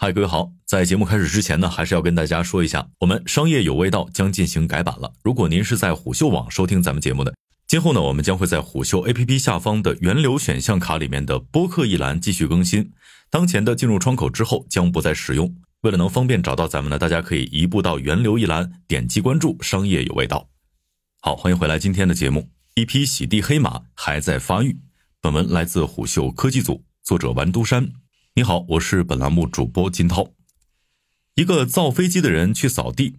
嗨，各位好！在节目开始之前呢，还是要跟大家说一下，我们商业有味道将进行改版了。如果您是在虎嗅网收听咱们节目的，今后呢，我们将会在虎嗅 APP 下方的源流选项卡里面的播客一栏继续更新。当前的进入窗口之后将不再使用。为了能方便找到咱们呢，大家可以移步到源流一栏，点击关注“商业有味道”。好，欢迎回来今天的节目。一匹洗地黑马还在发育。本文来自虎嗅科技组，作者完都山。你好，我是本栏目主播金涛。一个造飞机的人去扫地，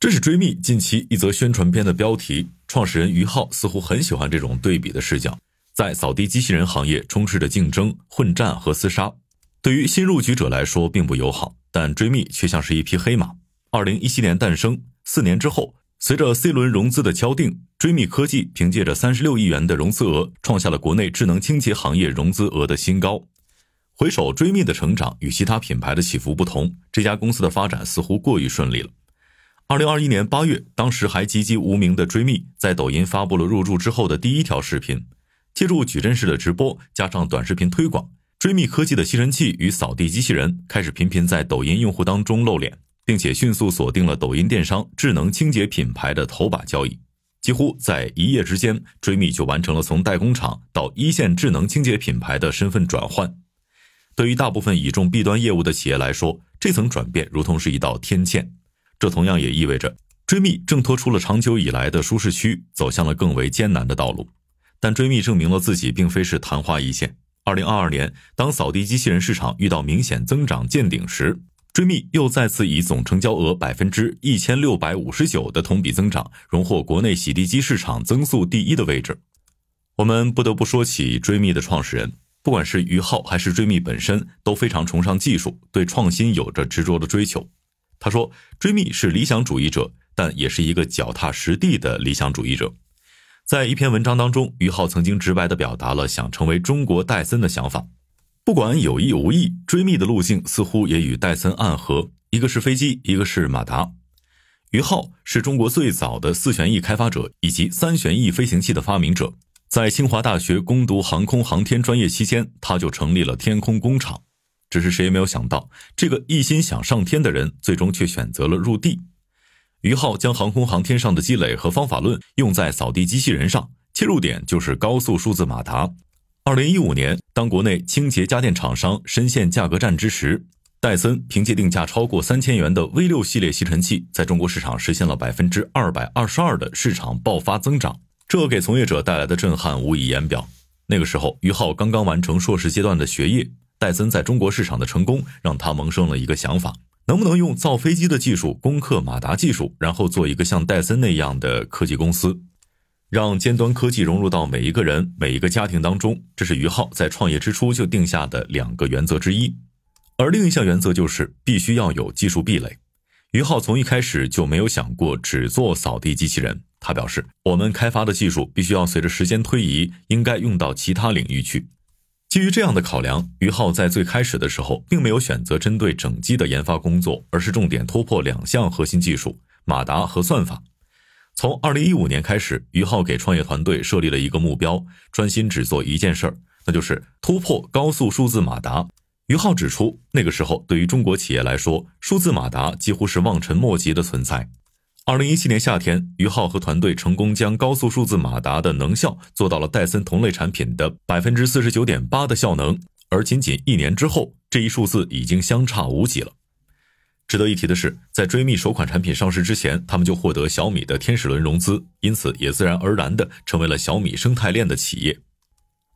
这是追觅近期一则宣传片的标题。创始人于浩似乎很喜欢这种对比的视角。在扫地机器人行业充斥着竞争、混战和厮杀，对于新入局者来说并不友好。但追觅却像是一匹黑马。二零一七年诞生，四年之后，随着 C 轮融资的敲定，追觅科技凭借着三十六亿元的融资额，创下了国内智能清洁行业融资额的新高。回首追觅的成长与其他品牌的起伏不同，这家公司的发展似乎过于顺利了。二零二一年八月，当时还籍籍无名的追觅在抖音发布了入驻之后的第一条视频，借助矩阵式的直播加上短视频推广，追觅科技的吸尘器与扫地机器人开始频频在抖音用户当中露脸，并且迅速锁定了抖音电商智能清洁品牌的头把交椅。几乎在一夜之间，追觅就完成了从代工厂到一线智能清洁品牌的身份转换。对于大部分倚重 B 端业务的企业来说，这层转变如同是一道天堑。这同样也意味着追觅挣脱出了长久以来的舒适区，走向了更为艰难的道路。但追觅证明了自己并非是昙花一现。二零二二年，当扫地机器人市场遇到明显增长见顶时，追觅又再次以总成交额百分之一千六百五十九的同比增长，荣获国内洗地机市场增速第一的位置。我们不得不说起追觅的创始人。不管是于浩还是追觅本身，都非常崇尚技术，对创新有着执着的追求。他说：“追觅是理想主义者，但也是一个脚踏实地的理想主义者。”在一篇文章当中，于浩曾经直白地表达了想成为中国戴森的想法。不管有意无意，追觅的路径似乎也与戴森暗合，一个是飞机，一个是马达。于浩是中国最早的四旋翼开发者，以及三旋翼飞行器的发明者。在清华大学攻读航空航天专业期间，他就成立了天空工厂。只是谁也没有想到，这个一心想上天的人，最终却选择了入地。于浩将航空航天上的积累和方法论用在扫地机器人上，切入点就是高速数字马达。二零一五年，当国内清洁家电厂商深陷价格战之时，戴森凭借定价超过三千元的 V 六系列吸尘器，在中国市场实现了百分之二百二十二的市场爆发增长。这给从业者带来的震撼无以言表。那个时候，于浩刚刚完成硕士阶段的学业，戴森在中国市场的成功让他萌生了一个想法：能不能用造飞机的技术攻克马达技术，然后做一个像戴森那样的科技公司，让尖端科技融入到每一个人、每一个家庭当中。这是于浩在创业之初就定下的两个原则之一。而另一项原则就是必须要有技术壁垒。于浩从一开始就没有想过只做扫地机器人。他表示，我们开发的技术必须要随着时间推移，应该用到其他领域去。基于这样的考量，于浩在最开始的时候并没有选择针对整机的研发工作，而是重点突破两项核心技术：马达和算法。从二零一五年开始，于浩给创业团队设立了一个目标，专心只做一件事儿，那就是突破高速数字马达。于浩指出，那个时候对于中国企业来说，数字马达几乎是望尘莫及的存在。二零一七年夏天，于浩和团队成功将高速数字马达的能效做到了戴森同类产品的百分之四十九点八的效能，而仅仅一年之后，这一数字已经相差无几了。值得一提的是，在追觅首款产品上市之前，他们就获得小米的天使轮融资，因此也自然而然的成为了小米生态链的企业。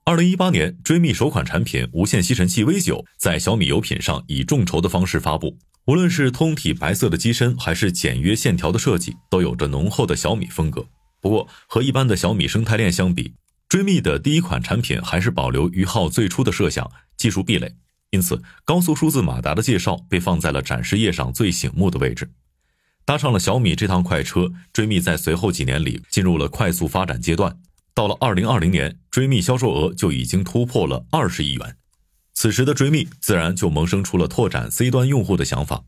二零一八年，追觅首款产品无线吸尘器 V 九在小米有品上以众筹的方式发布。无论是通体白色的机身，还是简约线条的设计，都有着浓厚的小米风格。不过，和一般的小米生态链相比，追觅的第一款产品还是保留于浩最初的设想，技术壁垒。因此，高速数字马达的介绍被放在了展示页上最醒目的位置。搭上了小米这趟快车，追觅在随后几年里进入了快速发展阶段。到了二零二零年，追觅销售额就已经突破了二十亿元。此时的追觅自然就萌生出了拓展 C 端用户的想法。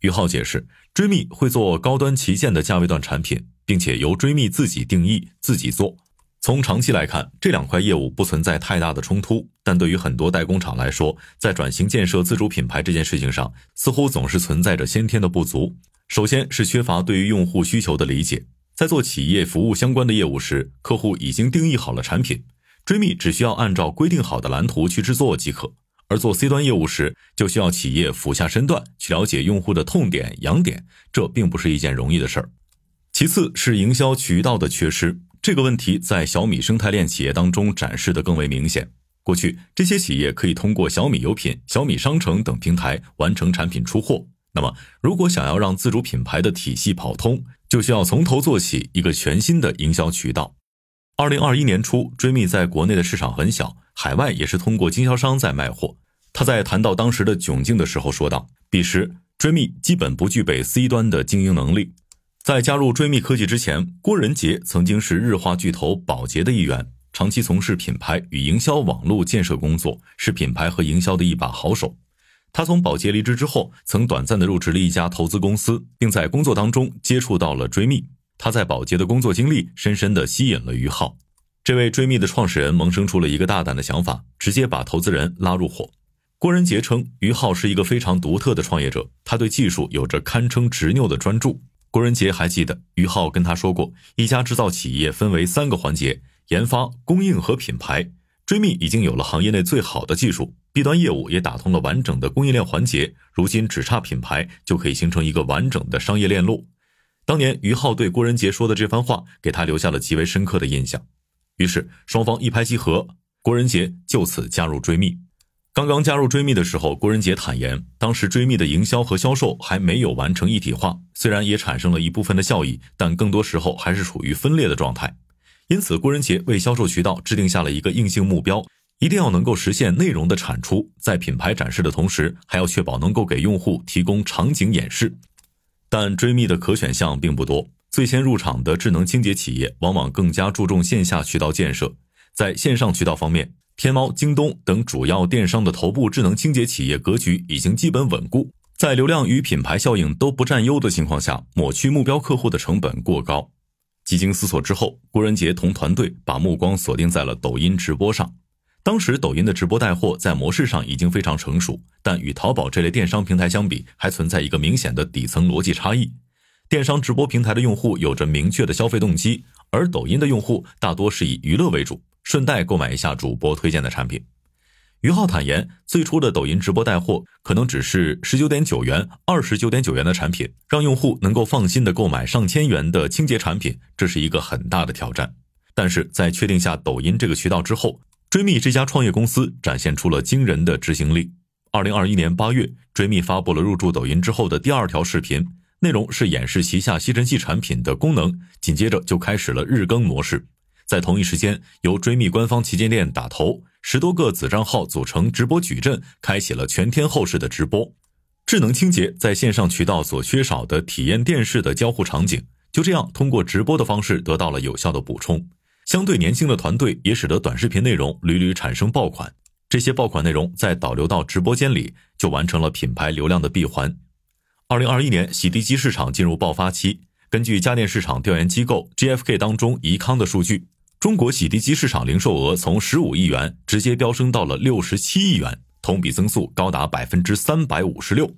于浩解释，追觅会做高端旗舰的价位段产品，并且由追觅自己定义、自己做。从长期来看，这两块业务不存在太大的冲突，但对于很多代工厂来说，在转型建设自主品牌这件事情上，似乎总是存在着先天的不足。首先是缺乏对于用户需求的理解，在做企业服务相关的业务时，客户已经定义好了产品，追觅只需要按照规定好的蓝图去制作即可；而做 C 端业务时，就需要企业俯下身段去了解用户的痛点、痒点，这并不是一件容易的事儿。其次是营销渠道的缺失。这个问题在小米生态链企业当中展示的更为明显。过去，这些企业可以通过小米有品、小米商城等平台完成产品出货。那么，如果想要让自主品牌的体系跑通，就需要从头做起一个全新的营销渠道。二零二一年初，追觅在国内的市场很小，海外也是通过经销商在卖货。他在谈到当时的窘境的时候说道：“彼时，追觅基本不具备 C 端的经营能力。”在加入追觅科技之前，郭仁杰曾经是日化巨头宝洁的一员，长期从事品牌与营销网络建设工作，是品牌和营销的一把好手。他从宝洁离职之后，曾短暂的入职了一家投资公司，并在工作当中接触到了追觅。他在宝洁的工作经历深深的吸引了于浩。这位追觅的创始人萌生出了一个大胆的想法，直接把投资人拉入伙。郭仁杰称，于浩是一个非常独特的创业者，他对技术有着堪称执拗的专注。郭仁杰还记得于浩跟他说过，一家制造企业分为三个环节：研发、供应和品牌。追觅已经有了行业内最好的技术，B 端业务也打通了完整的供应链环节，如今只差品牌，就可以形成一个完整的商业链路。当年于浩对郭仁杰说的这番话，给他留下了极为深刻的印象。于是双方一拍即合，郭仁杰就此加入追觅。刚刚加入追觅的时候，郭仁杰坦言，当时追觅的营销和销售还没有完成一体化，虽然也产生了一部分的效益，但更多时候还是处于分裂的状态。因此，郭仁杰为销售渠道制定下了一个硬性目标，一定要能够实现内容的产出，在品牌展示的同时，还要确保能够给用户提供场景演示。但追觅的可选项并不多，最先入场的智能清洁企业往往更加注重线下渠道建设，在线上渠道方面。天猫、京东等主要电商的头部智能清洁企业格局已经基本稳固，在流量与品牌效应都不占优的情况下，抹去目标客户的成本过高。几经思索之后，郭仁杰同团队把目光锁定在了抖音直播上。当时，抖音的直播带货在模式上已经非常成熟，但与淘宝这类电商平台相比，还存在一个明显的底层逻辑差异。电商直播平台的用户有着明确的消费动机，而抖音的用户大多是以娱乐为主。顺带购买一下主播推荐的产品。于浩坦言，最初的抖音直播带货可能只是十九点九元、二十九点九元的产品，让用户能够放心的购买上千元的清洁产品，这是一个很大的挑战。但是在确定下抖音这个渠道之后，追觅这家创业公司展现出了惊人的执行力。二零二一年八月，追觅发布了入驻抖音之后的第二条视频，内容是演示旗下吸尘器产品的功能，紧接着就开始了日更模式。在同一时间，由追觅官方旗舰店打头，十多个子账号组成直播矩阵，开启了全天候式的直播。智能清洁在线上渠道所缺少的体验电视的交互场景，就这样通过直播的方式得到了有效的补充。相对年轻的团队也使得短视频内容屡屡产生爆款，这些爆款内容在导流到直播间里，就完成了品牌流量的闭环。二零二一年，洗涤机市场进入爆发期。根据家电市场调研机构 GfK 当中怡康的数据。中国洗涤机市场零售额从十五亿元直接飙升到了六十七亿元，同比增速高达百分之三百五十六。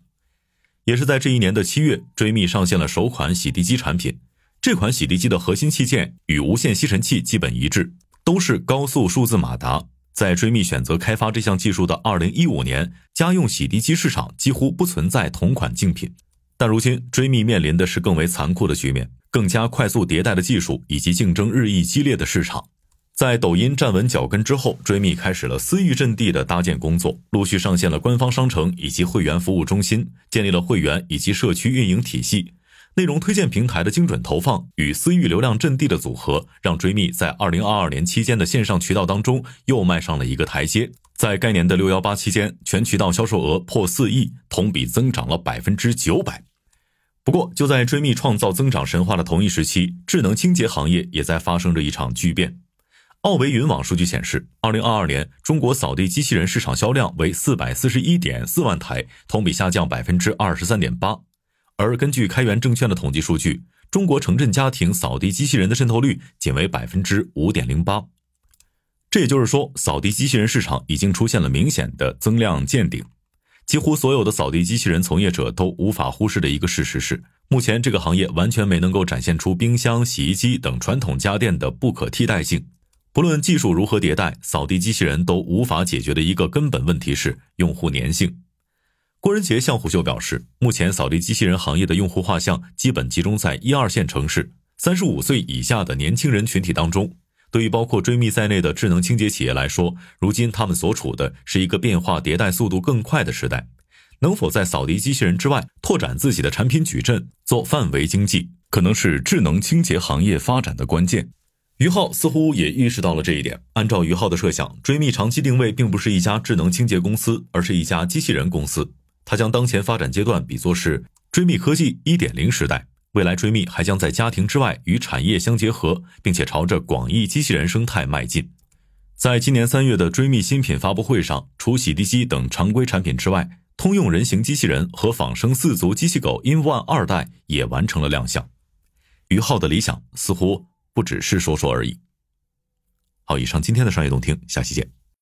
也是在这一年的七月，追觅上线了首款洗涤机产品。这款洗涤机的核心器件与无线吸尘器基本一致，都是高速数字马达。在追觅选择开发这项技术的二零一五年，家用洗涤机市场几乎不存在同款竞品。但如今，追觅面临的是更为残酷的局面。更加快速迭代的技术以及竞争日益激烈的市场，在抖音站稳脚跟之后，追觅开始了私域阵地的搭建工作，陆续上线了官方商城以及会员服务中心，建立了会员以及社区运营体系。内容推荐平台的精准投放与私域流量阵地的组合，让追觅在二零二二年期间的线上渠道当中又迈上了一个台阶。在该年的六幺八期间，全渠道销售额破四亿，同比增长了百分之九百。不过，就在追觅创造增长神话的同一时期，智能清洁行业也在发生着一场巨变。奥维云网数据显示，二零二二年中国扫地机器人市场销量为四百四十一点四万台，同比下降百分之二十三点八。而根据开源证券的统计数据，中国城镇家庭扫地机器人的渗透率仅为百分之五点零八。这也就是说，扫地机器人市场已经出现了明显的增量见顶。几乎所有的扫地机器人从业者都无法忽视的一个事实是，目前这个行业完全没能够展现出冰箱、洗衣机等传统家电的不可替代性。不论技术如何迭代，扫地机器人都无法解决的一个根本问题是用户粘性。郭仁杰向虎嗅表示，目前扫地机器人行业的用户画像基本集中在一二线城市，三十五岁以下的年轻人群体当中。对于包括追觅在内的智能清洁企业来说，如今他们所处的是一个变化迭代速度更快的时代。能否在扫地机器人之外拓展自己的产品矩阵，做范围经济，可能是智能清洁行业发展的关键。于浩似乎也意识到了这一点。按照于浩的设想，追觅长期定位并不是一家智能清洁公司，而是一家机器人公司。他将当前发展阶段比作是追觅科技一点零时代，未来追觅还将在家庭之外与产业相结合，并且朝着广义机器人生态迈进。在今年三月的追觅新品发布会上，除洗地机等常规产品之外，通用人形机器人和仿生四足机器狗 InOne 二代也完成了亮相。于浩的理想似乎。不只是说说而已。好，以上今天的商业动听，下期见。